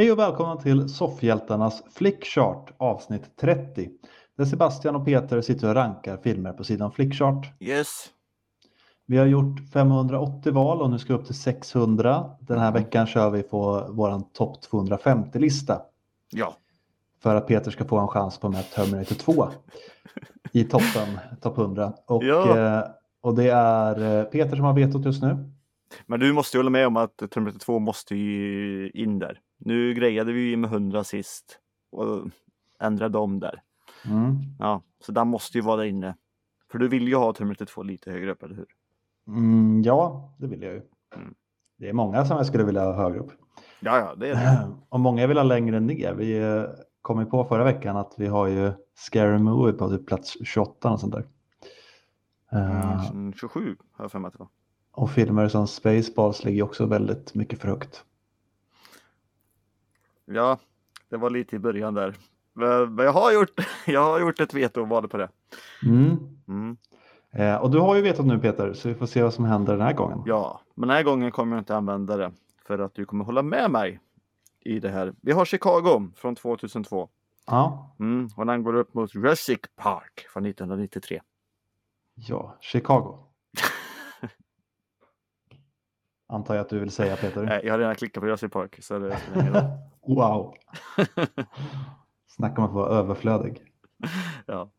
Hej och välkomna till Soffhjältarnas Flickchart avsnitt 30. Där Sebastian och Peter sitter och rankar filmer på sidan Flickchart. Yes. Vi har gjort 580 val och nu ska vi upp till 600. Den här veckan kör vi på vår topp 250-lista. Ja. För att Peter ska få en chans på med Terminator 2 i toppen, topp 100. Och, Ja. eh, och det är eh, Peter som har vetot just nu. Men du måste ju hålla med om att Terminator 2 måste ju in där. Nu grejade vi ju med 100 sist och ändrade om där. Mm. Ja, så den måste ju vara där inne. För du vill ju ha 2 lite högre upp, eller hur? Mm, ja, det vill jag ju. Mm. Det är många som jag skulle vilja ha högre upp. Ja, ja, det är det. Och många vill ha längre ner. Vi eh, kom ju på förra veckan att vi har ju Scary Movie på typ plats 28 och sånt där. Eh, Mm, 27 har jag för mig att det var. och filmer som Spaceballs ligger också väldigt mycket för högt. Ja, det var lite i början där. Men jag har gjort, jag har gjort ett vetoval på det. Mm. Mm. Eh, och du har ju vetat nu Peter, så vi får se vad som händer den här gången. Ja, men den här gången kommer jag inte använda det för att du kommer hålla med mig i det här. Vi har Chicago från 2002. Ja, Mm, och den går upp mot Jurassic Park från 1993. ja Chicago. Antar jag att du vill säga Peter. Nej, jag har redan klickat på Jurassic Park så det. Wow. Snacka om att vara överflödig. ja.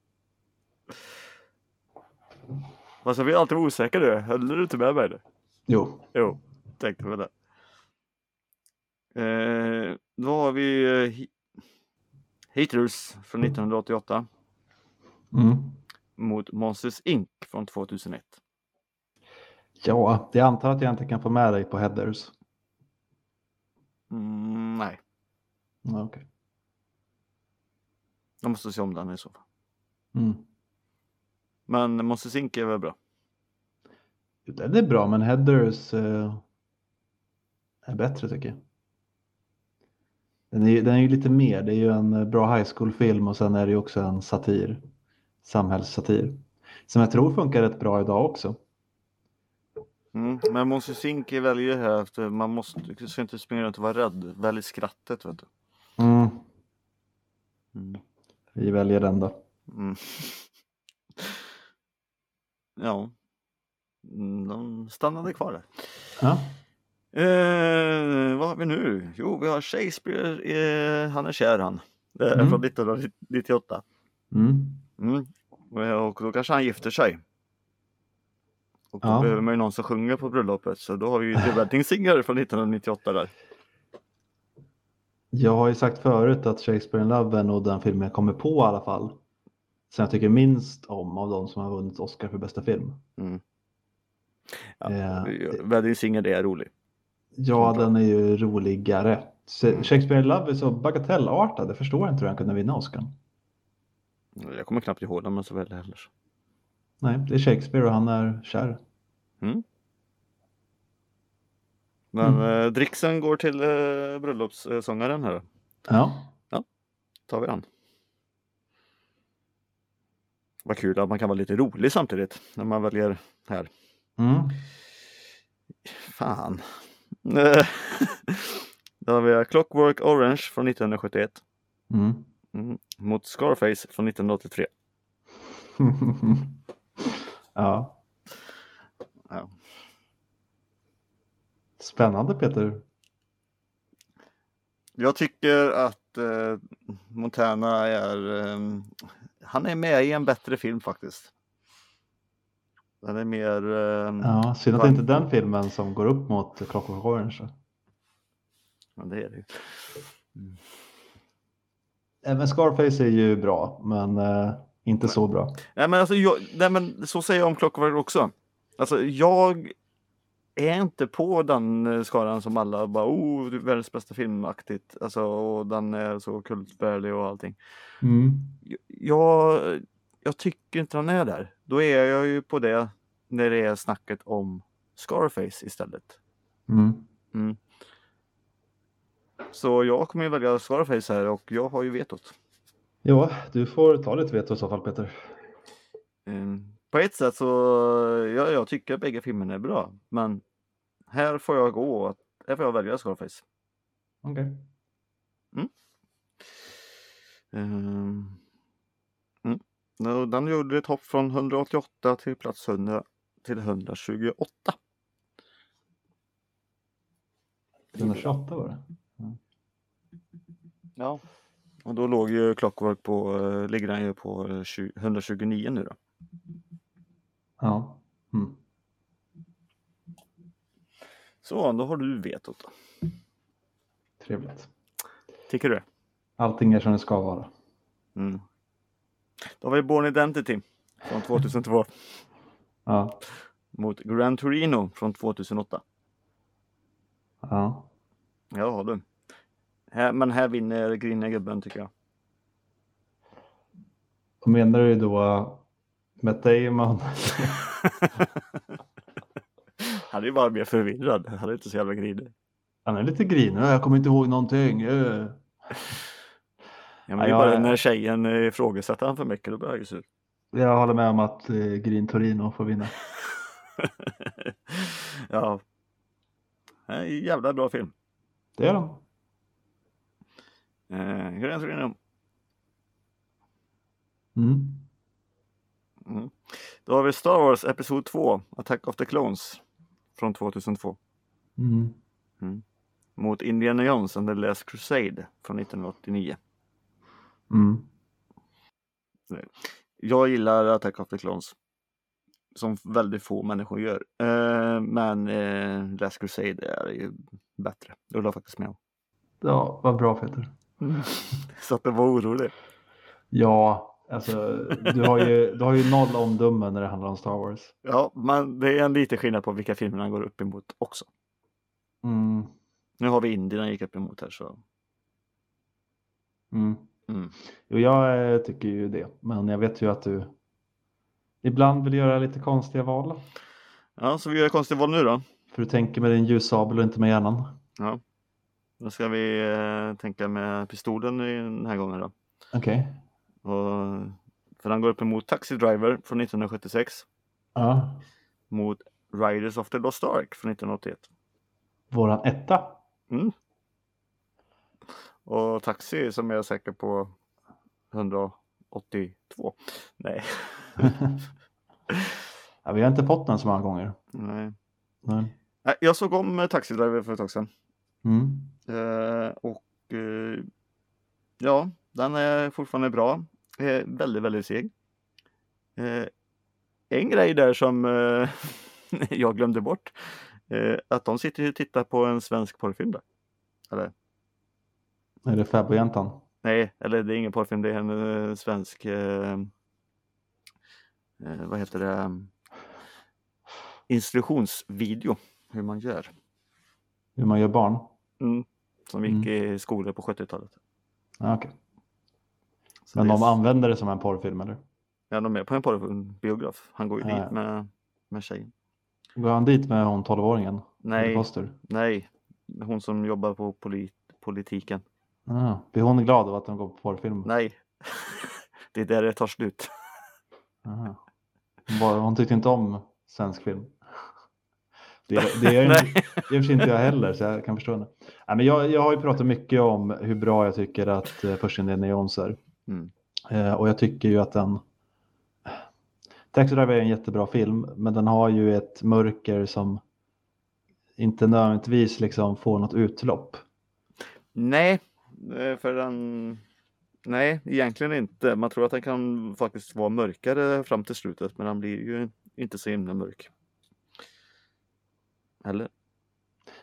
Fast jag blir alltid osäker nu. Höll du inte med mig? Nu? Jo. Jo, tänkte väl det. Eh, då har vi eh, från 1988 Mm. mot Monsters Inc från 2001. Ja, jag antar att jag inte kan få med dig på headers. Mm, nej, Ja, okej. jag måste se om den i så fall. Mm. Men Monsters Inc är väl bra. Den är bra, men headers eh, är bättre tycker jag. Den är, den är ju lite mer, det är ju en eh, bra high school-film och sen är det ju också en satir, samhällssatir. Som jag tror funkar rätt bra idag också. Mm, men Monsters Inc väljer ju här att man måste, ska inte springa runt och vara rädd. Välj skrattet vet du. Mm. Mm. Vi väljer den då. Mm. ja. Mm, De stannade kvar där. Ja. Eh, vad har vi nu? Jo, vi har Shakespeare, eh, han är kär han. Eh, Mm. Från 1998. Mm. Mm. Eh, Och då kanske han gifter sig. Och då Ja. behöver man ju någon som sjunger på bröllopet. Så då har vi ju The Wedding Singer från 1998 där. Jag har ju sagt förut att Shakespeare in Love är nog den film jag kommer på i alla fall. Som jag tycker minst om av de som har vunnit Oscar för bästa film. Mm. Ja, Eh, Wedding Singer det är rolig. Ja, den är ju roligare. Så Shakespeare in Love är så bagatellartad. Jag förstår inte hur han kunde vinna Oscar. Jag kommer knappt ihåg den men så väl heller. Nej, det är Shakespeare och han är kär. Men Mm. eh, dricksen går till eh, bröllopssångaren här. Ja, Tar vi den. Vad kul att man kan vara lite rolig samtidigt när man väljer här. mm. Fan. Då har vi Clockwork Orange från 1971 Mm. mm. mot Scarface från 1983. ja. Ja. Spännande Peter. Jag tycker att eh, Montana är, eh, han är med i en bättre film faktiskt. Den är mer, eh, Ja, synd att det inte är den filmen som går upp mot Clockwork Orange. ja, det är det ju. Även Scarface är ju bra, men eh, inte så bra. Nej men alltså, jag, nej, men så säger jag om Clockwork också. Alltså jag är inte på den eh, skaran som alla bara oh, världens bästa filmaktigt. Alltså och den är så kultvärdig och allting. Mm. Jag, jag tycker inte den är där. Då är jag ju på det när det är snacket om Scarface istället. Mm. Så jag kommer ju välja Scarface här och jag har ju vetot. Ja, du får ta ditt veto i så fall Peter. Mm. På ett sätt så, ja, jag tycker att bägge filmerna är bra. Men här får jag gå, här får jag välja Scarface. Okej. Ehm, Mm. Och Den gjorde ett hopp från 188 till plats 100 till 128. 128 var det. Ja. Och då låg ju Clockwork på, eh, ligger den ju på eh, 20 129 nu då. Ja. Mm. Så, då har du vetot då. Trevligt. Tycker du? Allting är som det ska vara. Mm. Då har vi Born Identity från 2002 Ja. mot Gran Torino från 2008. Ja. Ja du. Här, men här vinner grinna gubben tycker jag. Menar du då Matt Damon? Han är ju bara mer förvirrad. Han är inte så jävla grinig. Han är lite grinig. Jag kommer inte ihåg någonting. Eh. Ja, men Ja, jag bara är- när tjejen eh, ifrågasätter han för mycket, då blir han sur. Jag håller med om att eh, Green Torino får vinna. ja. En jävla bra film. Det är de. Eh, Gran Torino. Mm. Mm. Då har vi Star Wars Episod 2, Attack of the Clones från 2002 Mm. mot Indiana Jones and the Last Crusade från 1989. Mm. Jag gillar Attack of the Clones som väldigt få människor gör. Eh, men eh, Last Crusade är ju bättre. Det håller jag faktiskt med om. Ja, vad bra Peter. Så att det var orolig. Ja, alltså du har ju, du har ju noll omdömen när det handlar om Star Wars. Ja, men det är en liten skillnad på vilka filmer han går upp emot också. Mm. Nu har vi Indien han gick upp emot här så. Mm. Mm. Jo, jag eh, tycker ju det, men jag vet ju att du ibland vill göra lite konstiga val. Ja, så vi gör konstig val nu då. För du tänker med din ljussabel och inte med hjärnan. Ja. Då ska vi eh, tänka med pistolen den här gången då. Okej. Och, för han går upp emot Taxi Driver från 1976 Ja. mot Riders of the Lost Ark från 1981. Våran etta. Mm. Och Taxi som jag är säker på 182. Nej. ja, vi har inte fått den så många gånger. Nej. Nej. Jag såg om eh, Taxi Driver för ett tag sedan. Mm. Eh, och eh, ja, den är fortfarande bra. Eh, väldigt, väldigt seg. Eh, en grej där som eh, jag glömde bort. Att de sitter och tittar på en svensk porrfilm där. Eller Är det fäbodjäntan? nej, eller det är ingen porrfilm, det är en svensk vad heter det? Instruktionsvideo hur man gör. Hur man gör barn? Mm. Som gick i skolor på 70-talet. Ja, okej. Så Men det är de använder det som en porrfilm eller? Ja, de är på en porrbiograf. Han går ju Ja, dit med, med tjejen. Går han dit med hon 12-åringen? Nej, nej. Hon som jobbar på polit, politiken. Ah, blir hon glad av att de går på porrfilm? Nej. det är där det tar slut. Aha. Hon, tyckte inte om svensk film. Det, det, är, Nej. det är i och för sig inte jag heller så jag kan förstå henne. Nej, men jag, jag har ju pratat mycket om hur bra jag tycker att Först Indiana Jones är. Mm. Eh, och jag tycker ju att den Taxi Driver är en jättebra film men den har ju ett mörker som inte nödvändigtvis liksom får något utlopp. Nej, eh, för den... Nej, egentligen inte. Man tror att den kan faktiskt vara mörkare fram till slutet, men den blir ju inte så himla mörk. Eller?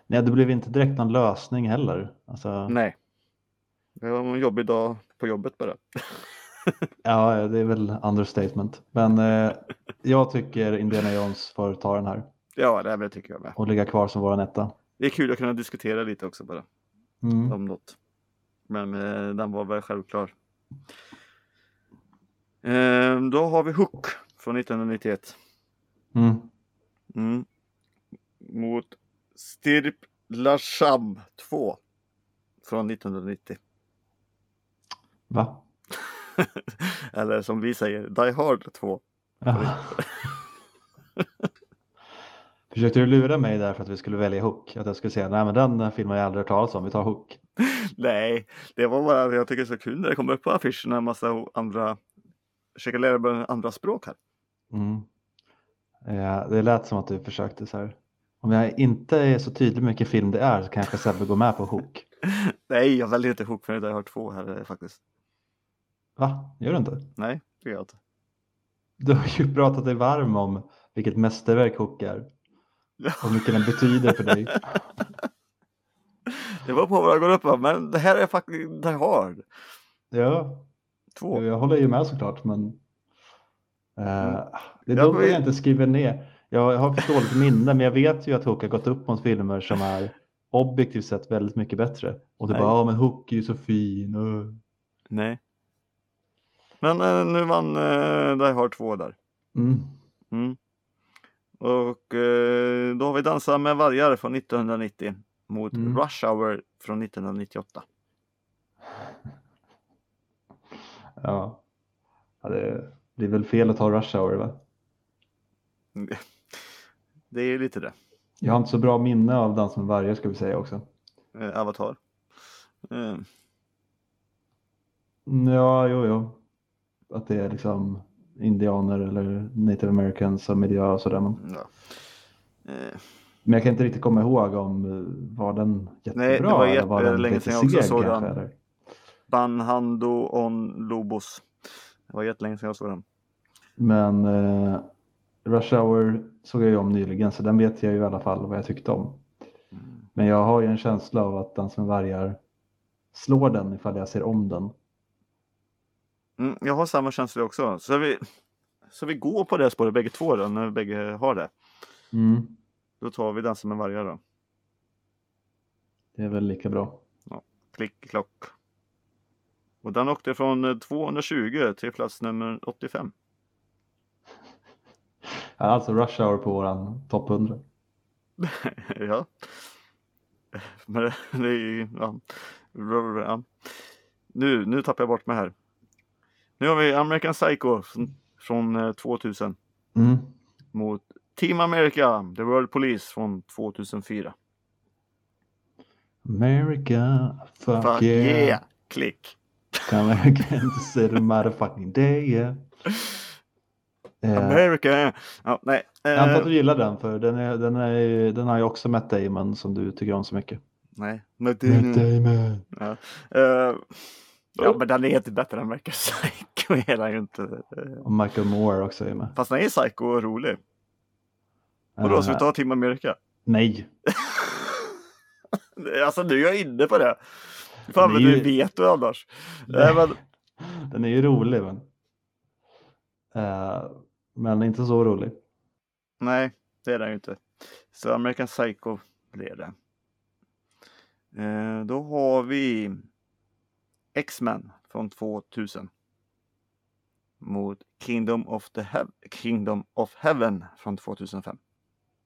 Nej, det blev inte direkt någon lösning heller. Alltså, Nej. Det var en jobbig dag på jobbet bara. Ja, det är väl understatement. Men eh, jag tycker Indiana Jones får ta den här Ja, det här tycker jag med. och ligga kvar som våran etta. Det är kul att kunna diskutera lite också bara. Mm. om något. Men eh, den var väl självklar. Eh, då har vi Hook från 1991. Mm. Mm. Mot Stirp Lasham 2 från 1990. Va? Eller som vi säger, Die Hard 2. Ja. Försökte du lura mig där för att vi skulle välja Hook? Att jag skulle säga nej men den filmen har jag aldrig hört talas om, vi tar Hook. Nej, det var bara jag tycker det är så kul när det kommer upp på affischerna en massa andra, försöka lära mig andra språk här. Mm. Ja, det lät som att du försökte så här. Om jag inte är så tydlig med vilken film det är så kanske Sebbe går med på Hook. Nej, jag väljer inte Hook för jag har två här eh, faktiskt. Va? Gör du inte? Nej, det gör jag inte. Du har ju pratat dig varm om vilket mästerverk Hook är. Och hur mycket den betyder för dig. Det var på vad jag går upp men det här är faktiskt Die Hard. Ja, Två. jag håller ju med såklart men Mm. det är Jag dumt att jag inte skriver ner. Jag har för dåligt minne men jag vet ju att Hook har gått upp mot filmer som är objektivt sett väldigt mycket bättre. Och du Nej. bara, ja men Hook är ju så fin. uh." Nej. Men eh, nu vann eh, Die Hard 2 där. Mm. Mm. Och eh, då har vi Dansa med vargar från 1990 mot Mm. Rush Hour från 1998. Ja. ja det, det är väl fel att ta Rush Hour va? Det är lite det. Jag har inte så bra minne av Dans med vargar ska vi säga också. Eh, Avatar. Eh, Ja, jo, jo. Att det är liksom indianer eller native americans och miljö och sådär. Men, ja. Eh, men jag kan inte riktigt komma ihåg om eh, var den jättebra Nej, det var eller var den jättelänge sedan jag också såg den. eller? Banhando on Lobos. Det var jättelänge sedan jag såg den. Men eh, Rush Hour såg jag ju om nyligen så den vet jag ju i alla fall vad jag tyckte om. Men jag har ju en känsla av att Dans med vargar slår den ifall jag ser om den. Mm, jag har samma känsla också. Så vi, så vi går på det spåret bägge två då, när vi bägge har det. Mm. Då tar vi Dansa med vargar då. Det är väl lika bra. Klick, klock. Och den åkte från eh, 220 till plats nummer 85. Ja, Alltså Rush Hour på våran topp 100. ja. Men det, är ju, ja. ja. Nu, nu tappar jag bort mig här. Nu har vi American Psycho från, från eh, 2000 Mm. mot Team America, The World Police från 2004. America, fuck, Fuck yeah. yeah! Klick! Again to say the motherfucking day yeah. Eh, America! Ja, nej. jag antar att Eh, du gillar den för den, är, den, är, den har ju också Matt Damon som du tycker om så mycket. nej. Matt det, Damon. ja. Eh, ja, men den är inte bättre än American Psycho. Är den ju inte. Eh, Och Michael Moore också är med. Fast den är Psycho och rolig. Och då ska vi Eh, ta Team America? Nej, Alltså nu är jag inne på det. Fan är du vet du annars. Nej, men, den är ju rolig men. Eh, men inte så rolig. nej, det är den ju inte. Så American Psycho blir det. Eh, då har vi X-Men från 2000. Mot Kingdom of, the Kingdom of Heaven från 2005.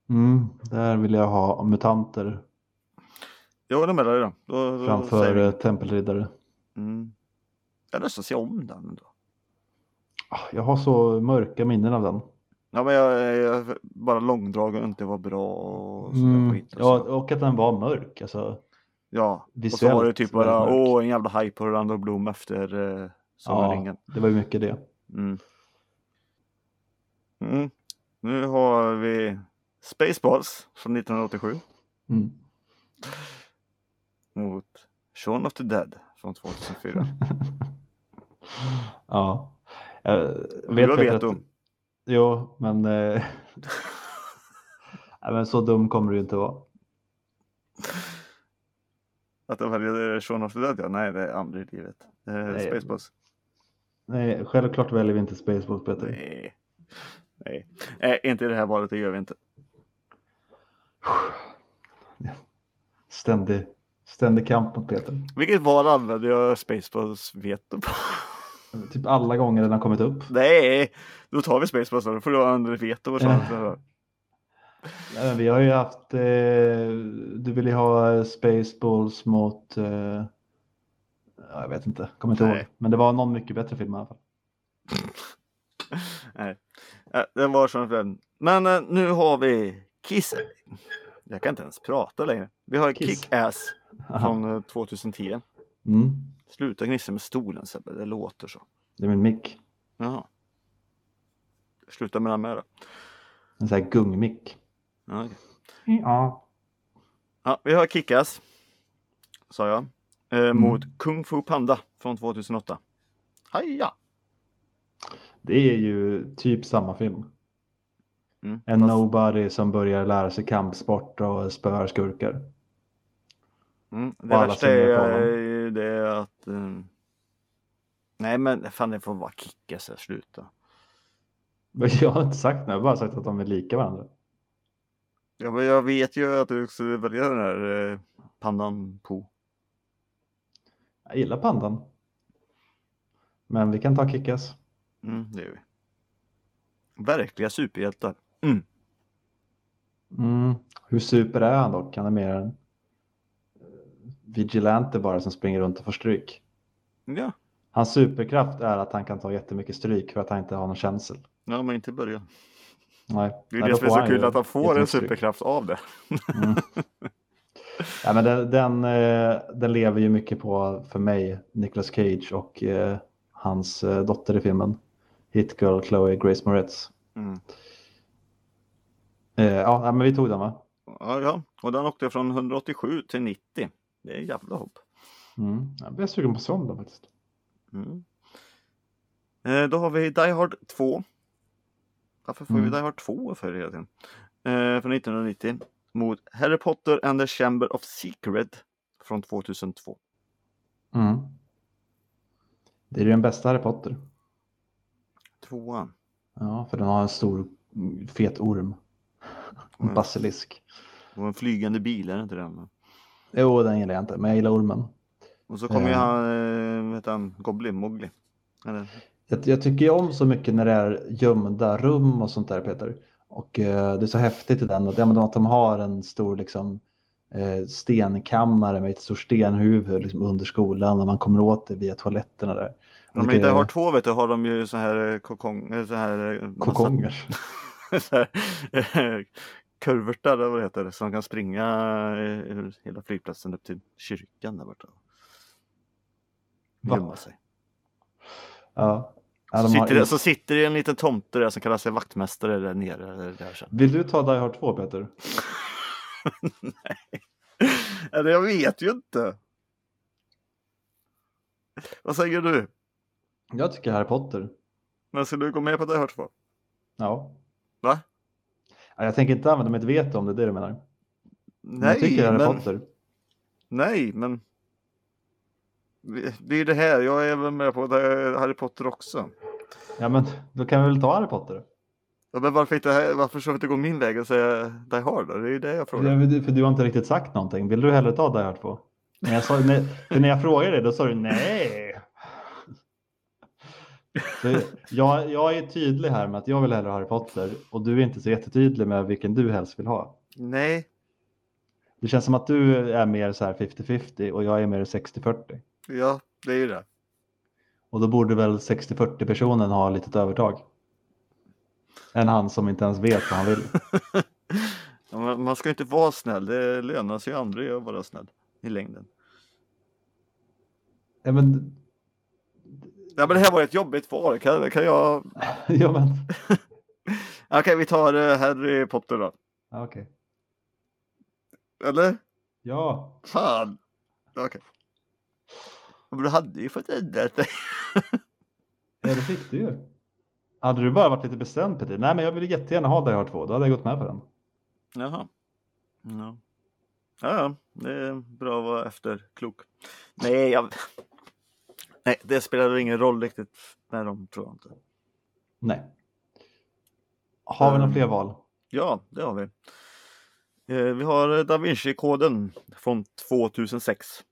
Mm, där vill jag ha mutanter Jag håller med dig då. då, då framför eh, tempelriddare. Mm. Jag har se om den ändå. Ah, Jag har så mörka minnen av den. Ja men jag, jag bara långdragen och inte var bra och sådär Mm, skit. Och ja, och att den var mörk. Alltså, ja. Och så visuellt var det typ bara åh en jävla hype på Orlando Bloom efter eh, om ja, det var ju mycket det. Mm. Mm. Nu har vi Spaceballs från 1987 Mm. mot Shaun of the Dead från 2004. ja. Jag Du vet har vet att- Jo, men, eh, nej, men så dum kommer du inte vara. Att jag väljer Shaun of the Dead, ja. Nej, det är aldrig i livet. Eh, Nej. Spaceballs. Nej, självklart väljer vi inte Spaceballs Peter. Nej. Nej. Nej, inte i det här valet, det gör vi inte. Ständig, ständig kamp mot Peter. Vilket val använder jag Spaceballs veto på? Typ alla gånger den har kommit upp. Nej, då tar vi Spaceballs då. Får du använda veto. Och så. Eh. Nej, men vi har ju haft, eh, du vill ju ha Spaceballs mot, eh, ja, jag vet inte, kommer inte Nej. ihåg. Men det var någon mycket bättre film i alla fall. Nej, Eh, den var som den. Men eh, nu har vi Kiss. Jag kan inte ens prata längre. Vi har. Kick-Ass från eh, 2010 Mm. Sluta gnissa med stolen Sebbe, det låter så. Det är min mick. Jaha. Sluta med den med då. En sån här gungmick. Ja, okej. Ja. ja, vi har Kickass. Sa jag. Eh, Mot Kung Fu Panda från 2008. Haja! Det är ju typ samma film. Mm. En fast- nobody som börjar lära sig kampsport och spöar skurkar. Mm, det värsta är det att... eh, Nej men fan det får bara kicka sig, sluta. Men Jag har inte sagt något, jag har bara sagt att de är lika varandra. Ja, men jag vet ju att du också väljer den här eh, pandan på. Jag gillar pandan. Men vi kan ta Kickass. Mm, det gör vi. Verkliga superhjältar. Mm. Mm. Hur super är han dock? Han är mer en eh, vigilante bara som springer runt och får stryk. Ja, Hans superkraft är att han kan ta jättemycket stryk för att han inte har någon känsel. ja men inte i början. Nej. Det är det som är så kul att han får en superkraft av det. Mm. ja, men den, den, eh, den lever ju mycket på, för mig, Nicolas Cage och eh, hans eh, dotter i filmen. Hit Girl Chloe Grace Moretz. Mm. Eh, ja, men vi tog den va? Ja, ja, och den åkte från 187 till 90. Det är jävla hopp. Mm. Jag blir sugen på sån då faktiskt. Mm. Eh, då har vi Die Hard 2. Varför får Mm. vi Die Hard 2 för hela tiden? Eh, från 1990 mot Harry Potter and the Chamber of Secret från 2002. Mm. Det är ju den bästa Harry Potter. Tvåan. Ja, för den har en stor fet orm. En Mm. basilisk. Och en flygande bil, är det inte den? Jo, den gillar jag inte, men jag gillar ormen. Och så kommer Eh. han, eh, vad heter han, Goblin, Mowgli. Eller, Jag, jag tycker ju om så mycket när det är gömda rum och sånt där Peter. Och eh, det är så häftigt i den att, ja, att de har en stor liksom, eh, stenkammare med ett stort stenhuvud liksom, under skolan och man kommer åt det via toaletterna där. Ja, men Lite i Die Hard 2 vet du, har de ju så här eh, kokong, eh, så här eh, Kokonger. så här, kurvertar eller vad det heter, som kan springa hela flygplatsen upp till kyrkan där borta. Gömma sig. Ja. Ja, Så de har sitter, ingen- så sitter det en liten tomte där som kallar sig vaktmästare där nere. Där, sen. Vill du ta Die Hard 2 Peter? Nej. Eller jag vet ju inte. Vad säger du? Jag tycker Harry Potter. Men ska du gå med på Die Hard 2? Ja. Va? Ja, jag tänker inte använda mitt veto om det är det du menar. Men Nej, jag tycker Harry men, Potter. nej, men det är det här. Jag är väl med på Harry Potter också. Ja, men då kan vi väl ta Harry Potter. Ja, men varför, inte, varför ska vi inte gå min väg och säga Die Hard då? Det är ju det jag frågar. Ja, För du har inte riktigt sagt någonting. Vill du hellre ta Die Hard 2? Men jag sa, när, när jag frågade dig då sa du nej. Så jag, jag är tydlig här med att jag vill hellre ha Harry Potter och du är inte så jättetydlig med vilken du helst vill ha. Nej, Det känns som att du är mer så här 50-50 och jag är mer 60-40. Ja, det är ju det. Och då borde väl 60-40 personen ha lite övertag. Än han som inte ens vet vad han vill. Ja, Man ska inte vara snäll. Det lönar sig ju aldrig att vara snäll i längden. Ja, men, Ja, men det här var ett jobbigt val. Kan, kan jag... ja, men. Okej, vi tar eh, Harry Potter då. Ja, Okej. Eller? Ja. Fan! Okej. Men du hade ju fått ändrat dig. Ja, det fick du ju. Hade du bara varit lite bestämd Peter? Nej, men jag vill jättegärna ha Die Hard 2. Då hade jag gått med på den. Jaha. Ja. Ja, ja, det är bra att vara efterklok. Nej, jag... Nej, det spelar ingen roll riktigt med dem, tror jag inte. Nej. Har vi några Mm. fler val? Ja, det har vi. Eh, vi har Da Vinci-koden från 2006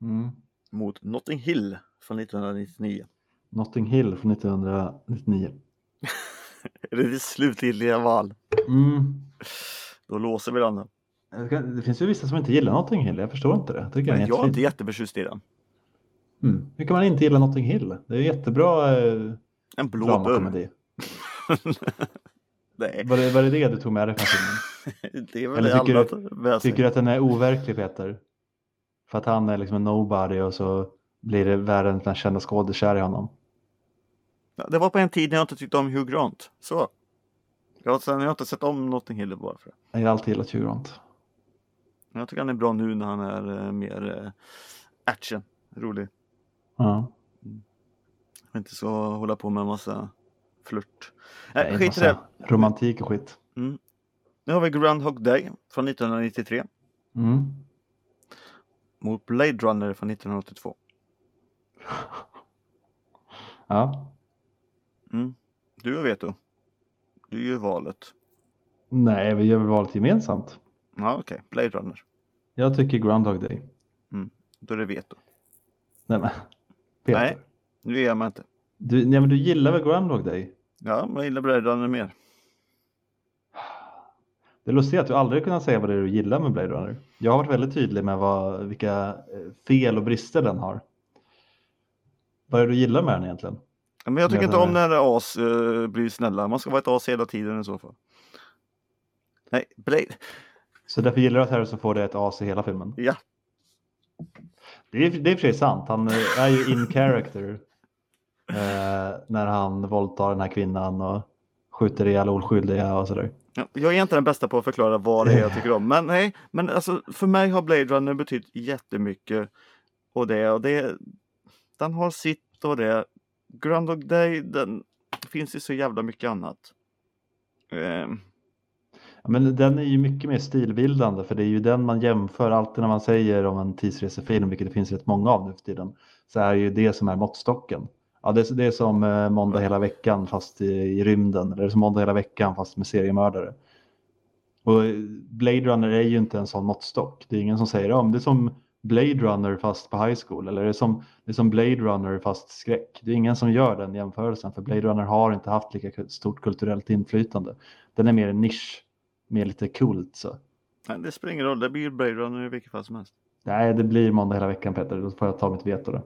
Mm. Mot Notting Hill från 1999. Notting Hill från 1999. Är det ditt slutgiltiga val? Mm. Då låser vi den. Det finns ju vissa som inte gillar Notting Hill. Jag förstår inte det. Jag tycker är Jag är inte jätteförtjust i den. Mm. Hur kan man inte gilla Notting Hill? Det är jättebra eh, En blå. Nej, Var det, var det det du tog med dig från filmen? det är väl Eller tycker alla du-. Tycker du att den är overklig Peter? För att han är liksom en nobody och så blir det världens mest kända skådis kär i honom. Det var på en tid när jag inte tyckte om Hugh Grant. Så. Jag, har- sen, jag har inte sett om Notting Hill bara för det. Jag har alltid gillat Hugh Grant. Jag tycker han är bra nu när han är eh, mer eh, action, rolig. Ja. Inte så hålla på med en massa flört. Nej, Nej, skit i det. Romantik och skit. Nu har vi Groundhog Day från 1993 Mm. Mot Blade Runner från 1982. Ja. Mm. Du och veto. Du gör valet. Nej, vi gör väl valet gemensamt. Ja, okej. Blade Runner. Jag tycker Groundhog Day. Då är det veto. Nej, men. Peter. Nej. Nu är man inte. Du, nej, men du gillar väl Groundhog Day? Ja, men jag gillar Blade Runner mer. Det lustiga är att du aldrig kunnat säga vad det är du gillar med Blade Runner. Jag har varit väldigt tydlig med vad, vilka eh, fel och brister den har. Vad är det du gillar med den egentligen? Men jag tycker Men, inte om när as uh, blir snälla. Man ska vara ett as hela tiden i så fall. Nej, Blade. Så därför gillar du att Harrison Ford är ett as i hela filmen? Ja. Det är, det är i och för sig sant. Han eh, är ju in character eh, när han våldtar den här kvinnan och skjuter ihjäl oskyldiga och sådär. Jag är inte den bästa på att förklara vad det är jag tycker om. Men nej, men alltså för mig har Blade Runner betytt jättemycket. Och det och det. Den har sitt och det. Groundhog Day, den finns ju så jävla mycket annat. Eh. Ja, men den är ju mycket mer stilbildande för det är ju den man jämför alltid när man säger om en tidsresefilm, vilket det finns rätt många av nu för tiden, så är ju det som är måttstocken. Ja, det, är- det är som eh, måndag hela veckan fast i, i rymden, eller som måndag hela veckan fast med seriemördare. Och eh, Blade Runner är ju inte en sån måttstock. Det är ingen som säger ja, men det är som Blade Runner fast på high school eller det är, som, det är som Blade Runner fast skräck. Det är ingen som gör den jämförelsen för Blade Runner har inte haft lika stort kulturellt inflytande. Den är mer en nisch, mer lite kult så. nej, det spelar ingen roll, det blir Blade Runner i vilket fall som helst. Nej, det blir måndag hela veckan Peter, då får jag ta mitt veto då.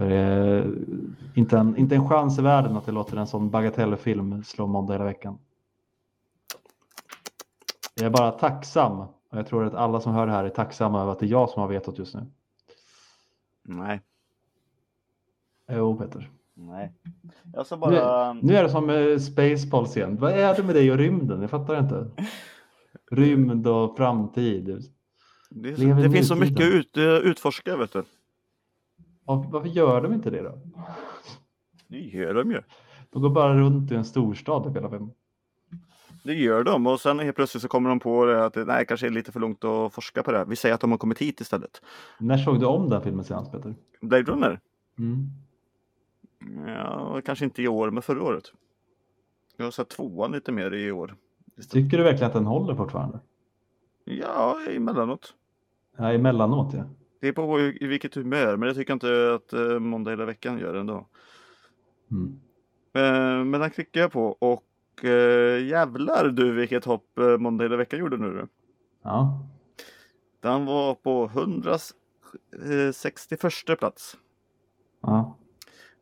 Är inte en, inte en chans i världen att det låter en sån bagatellfilm slå måndag hela veckan. Jag är bara tacksam och jag tror att alla som hör det här är tacksamma över att det är jag som har vetot just nu. Nej. Jo Peter. Nej. Jag ska bara... Nu är det som eh, Spaceballs igen. Vad är det med dig och rymden? Jag fattar inte. Rymd och framtid. Det, det finns så mycket ut, eh, utforska vet du. Var- Varför gör de inte det då? Det gör de ju. De går bara runt i en storstad typ hela filmen. Det gör de och sen helt plötsligt så kommer de på det att det nej, kanske är lite för långt att forska på det. här. Vi säger att de har kommit hit istället. När såg du om den filmen senast Peter? Blade Runner? Mm. Ja, kanske inte i år, men förra året. Jag har sett tvåan lite mer i år. Tycker du verkligen att den håller fortfarande? Ja, emellanåt. Ja, emellanåt ja. Det är på i vilket humör, men det tycker jag inte att eh, måndag hela veckan gör ändå. Mm. Eh, men den klickar jag på och eh, jävlar du vilket hopp eh, måndag hela veckan gjorde nu. Ja. Den var på 161 plats. ja.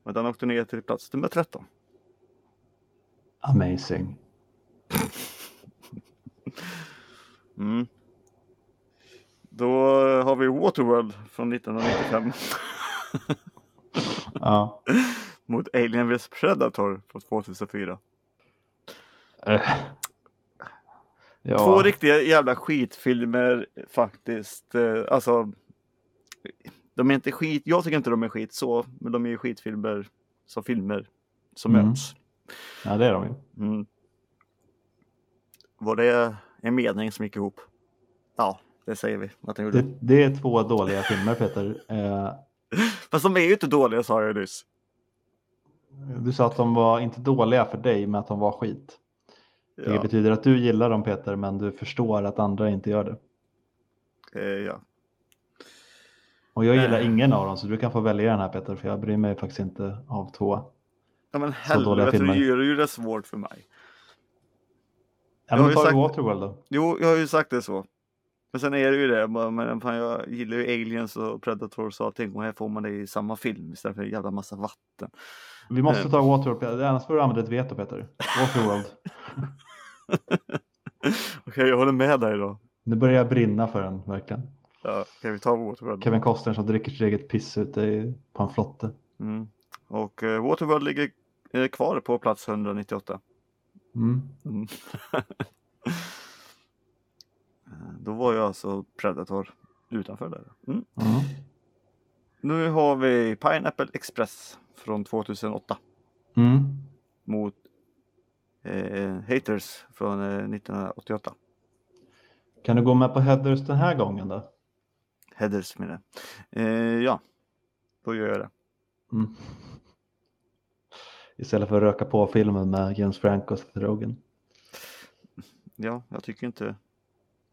Men den åkte ner till plats nummer 13. Amazing. Mm. Då har vi Waterworld från 1995 Ja. mot Alien vs Predator från 2004. Eh. ja. Två riktiga jävla skitfilmer faktiskt. Eh, Alltså, de är inte skit. Jag tycker inte de är skit så, men de är ju skitfilmer som filmer som Mm. möts. ja, det är de ju. Mm. Var det en mening som gick ihop? Ja, det säger vi att den gjorde. Det, det är två dåliga filmer Peter. Eh, Fast de är ju inte dåliga sa jag nyss. du sa att de var inte dåliga för dig, men att de var skit. Det Ja, betyder att du gillar dem Peter, men du förstår att andra inte gör det. eh, ja. Och jag gillar Eh. ingen av dem, så du kan få välja den här Peter, för jag bryr mig faktiskt inte av två. ja men helvete, du gör ju det svårt för mig. Ja, har men ju ta sagt- Waterworld då. Jo, jag har ju sagt det så. Men sen är det ju det, bara, men fan, jag gillar ju Aliens och Predators och allting och här får man det i samma film istället för en jävla massa vatten. Vi måste Eh. ta Waterworld, annars får du använda ett veto Peter. Waterworld. Okej, jag håller med dig då. Nu börjar jag brinna för den, verkligen. Ja, kan vi ta Waterworld? Kevin Costner som dricker sitt eget piss ute på en flotte. Mm. Och eh, Waterworld ligger eh, kvar på plats 198. Mm. Mm. Eh, Då var ju alltså Predator utanför där. Mm. Mm. Nu har vi Pineapple Express från 2008 Mm. mot eh, Haters från eh, 1988. Kan du gå med på Heathers den här gången då? Headers menar jag. Eh, ja, då gör jag det. Mm. Istället för att röka på filmen med James Franco och Seth. Ja, jag tycker inte.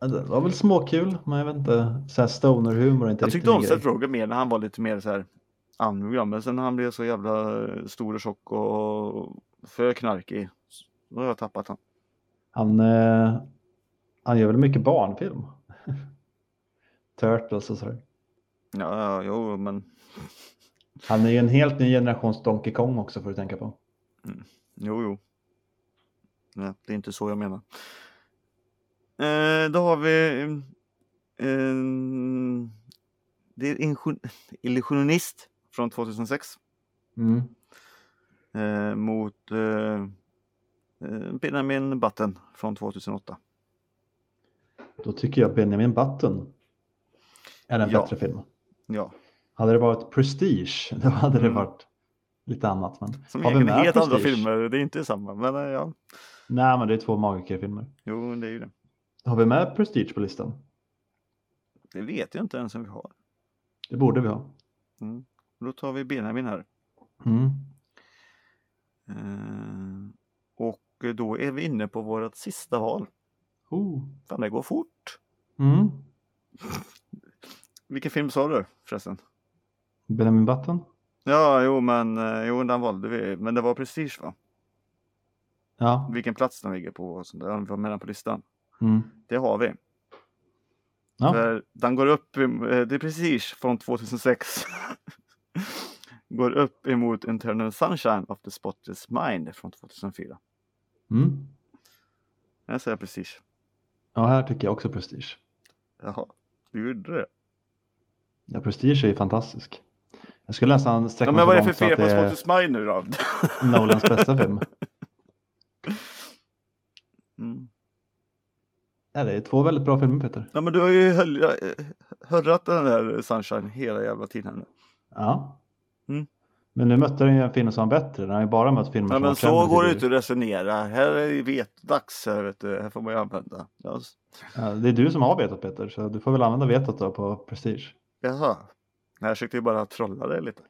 Det var väl småkul, men jag vet inte. Så här stoner-humor inte Jag tyckte om Seth. Rogen mer när han var lite mer så här annorlunda. Men sen när han blev så jävla stor och tjock och för knarkig. Då har jag tappat han. Han, eh, han gör väl mycket barnfilm? Turtles och sådär. Ja, ja, jo, men Han är ju en helt ny generations Donkey Kong också får du tänka på. jo, jo. Nej, det är inte så jag menar. Eh, då har vi eh, det är illusionist från 2006 Mm. eh, mot eh, eh, Benjamin Button från 2008. Då tycker jag Benjamin Button är en Ja. bättre film. Ja, Hade det varit Prestige, då hade det Mm. varit lite annat. Men som har egentligen helt andra filmer. Det är inte samma, men eh, ja, Nej, men det är två magikerfilmer. jo, det är ju det. Har vi med Prestige på listan? Det vet jag inte ens om vi har. Det borde vi ha. Mm. Då tar vi Benjamin här. Mm. Eh, och då är vi inne på vårt sista val. Oh. Fan, det går fort. Mm. Vilken film sa du förresten? Benjamin Button? Ja, jo, men eh, jo, den valde vi. Men det var Prestige va? Ja. Vilken plats den ligger på och sånt där. Vad menar på listan? Mm. Det har vi. Ja. För den går upp, eh, det är Prestige från 2006. går upp emot Internal Sunshine of the Spotless Mind från 2004. Mm. Jag säger Prestige. ja, här tycker jag också Prestige. Jaha, du gjorde det. Ja, Prestige är ju fantastisk. Jag skulle nästan sträcka Ja, mig men vad är det för fel på Spotless Mind nu då? Nolans bästa film. Mm. Ja, det är två väldigt bra filmer Peter. Ja men du har ju eh, hörrat den där Sunshine hela jävla tiden nu. Ja. Mm. Men nu mötte den ju en film som var bättre. Den har ju bara mött filmer Ja som men så går det inte att resonera. Här är det vetdags här vet du. Här får man ju använda. Ja, s- Ja, det är du som har vetot Peter, så du får väl använda vetot då på Prestige. Jaha. Nej, Jag försökte ju bara trolla dig lite.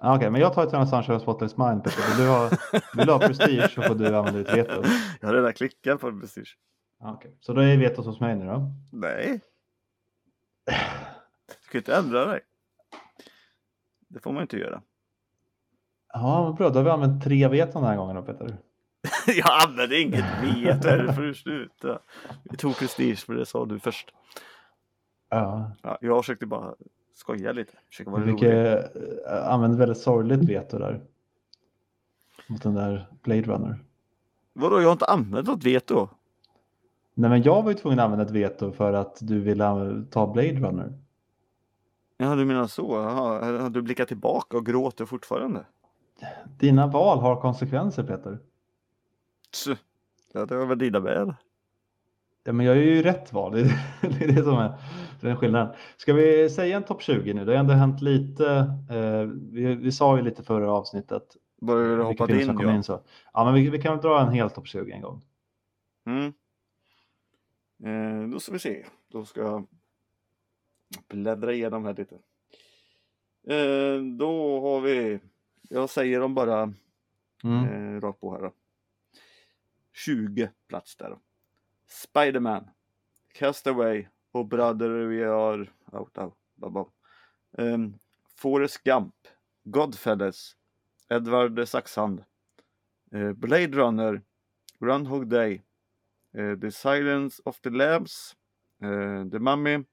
Ja, Okej, men jag tar Eternal Sunshine of Spotless Mind Peter. Du ha, vill du ha Prestige så får du använda ditt veto. Jag har redan klickat på Prestige. Okej. Så då är vetot hos mig nu då. Nej. Du kan inte ändra dig. Det får man inte göra. Ja, bra. Då har vi använt tre veton den här gången då Peter. Jag använder inget veto. här, får du sluta. Vi tog Prestige för det sa du först. Ja, Ja, jag försökte bara skoja lite. Försöka vara rolig. eh, använda väldigt sorgligt veto där. Mot den där Blade Runner. Vadå, jag har inte använt något veto. Nej, men jag var ju tvungen att använda ett veto för att du ville ta Blade Runner. Ja, du menar så. Jaha, har du blickat tillbaka och gråter fortfarande? Dina val har konsekvenser Peter. Ja, det var väl dina med. Ja, men jag är ju rätt val. Det är det, som är den skillnaden. Ska vi säga en topp 20 nu? Det har ändå hänt lite. Eh, vi, vi sa ju lite förra avsnittet. Bara du som in, ja. in så. Ja, men vi, vi kan väl dra en hel topp 20 en gång. Mm. Eh, då ska vi se. Då ska jag bläddra igenom här lite. Eh, då har vi, jag säger dem bara Mm. eh, rakt på här då. 20 plats där. Spiderman, Castaway och Brother We Are Out Out. Bam, um, Forrest Gump, Godfellas, Edward Saxhand, eh, Blade Runner, Groundhog Day, Eh, the Silence of the Labs, eh, The Mummy.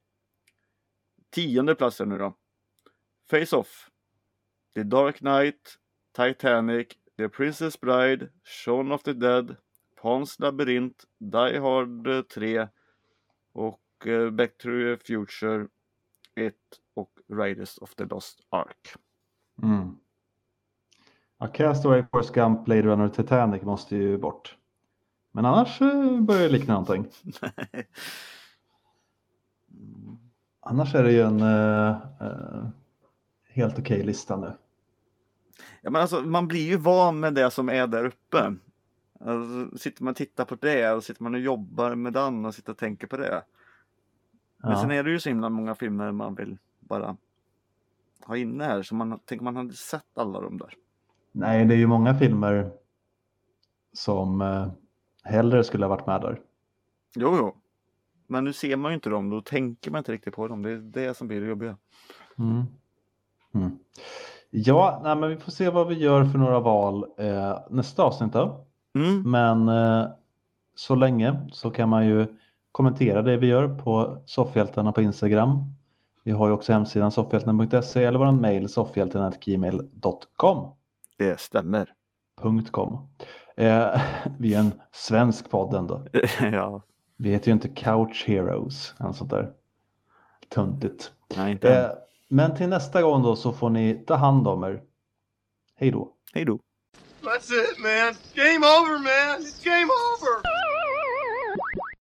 Tionde platsen nu då. Face Off, The Dark Knight, Titanic, The Princess Bride, Shaun of the Dead, Pans labyrint, Die Hard eh, 3 och eh, Back to the Future 1 och Raiders of the Lost Ark. Mm. Ja, Castaway, Forrest Gump, Blade Runner och Titanic måste ju bort. Men annars eh, börjar det likna någonting. Annars är det ju en eh, eh, helt okej lista nu. Ja, men alltså, man blir ju van med det som är där uppe. Alltså, sitter man och tittar på det och sitter man och jobbar med den och sitter och tänker på det. Men Ja. sen är det ju så himla många filmer man vill bara ha inne här så man tänker man hade sett alla de där. Nej, det är ju många filmer som hellre skulle ha varit med där. Jo, jo. Men nu ser man ju inte dem, då tänker man inte riktigt på dem. Det är det som blir det jobbiga. Mm. Mm. Ja, nej, men vi får se vad vi gör för några val eh, nästa avsnitt då. Mm. Men eh, så länge så kan man ju kommentera det vi gör på Soffhjältarna på Instagram. Vi har ju också hemsidan soffhjältarna.se eller vår mejl soffhjältarna.gmail.com. Det stämmer. .com. Eh, vi är en svensk podd ändå. ja, Vi heter ju inte Couch Heroes, eller sånt där töntigt. nej inte. Eh, men till nästa gång då så får ni ta hand om er. Hej då. Hej då. That's it, man. Game over, man. It's game over.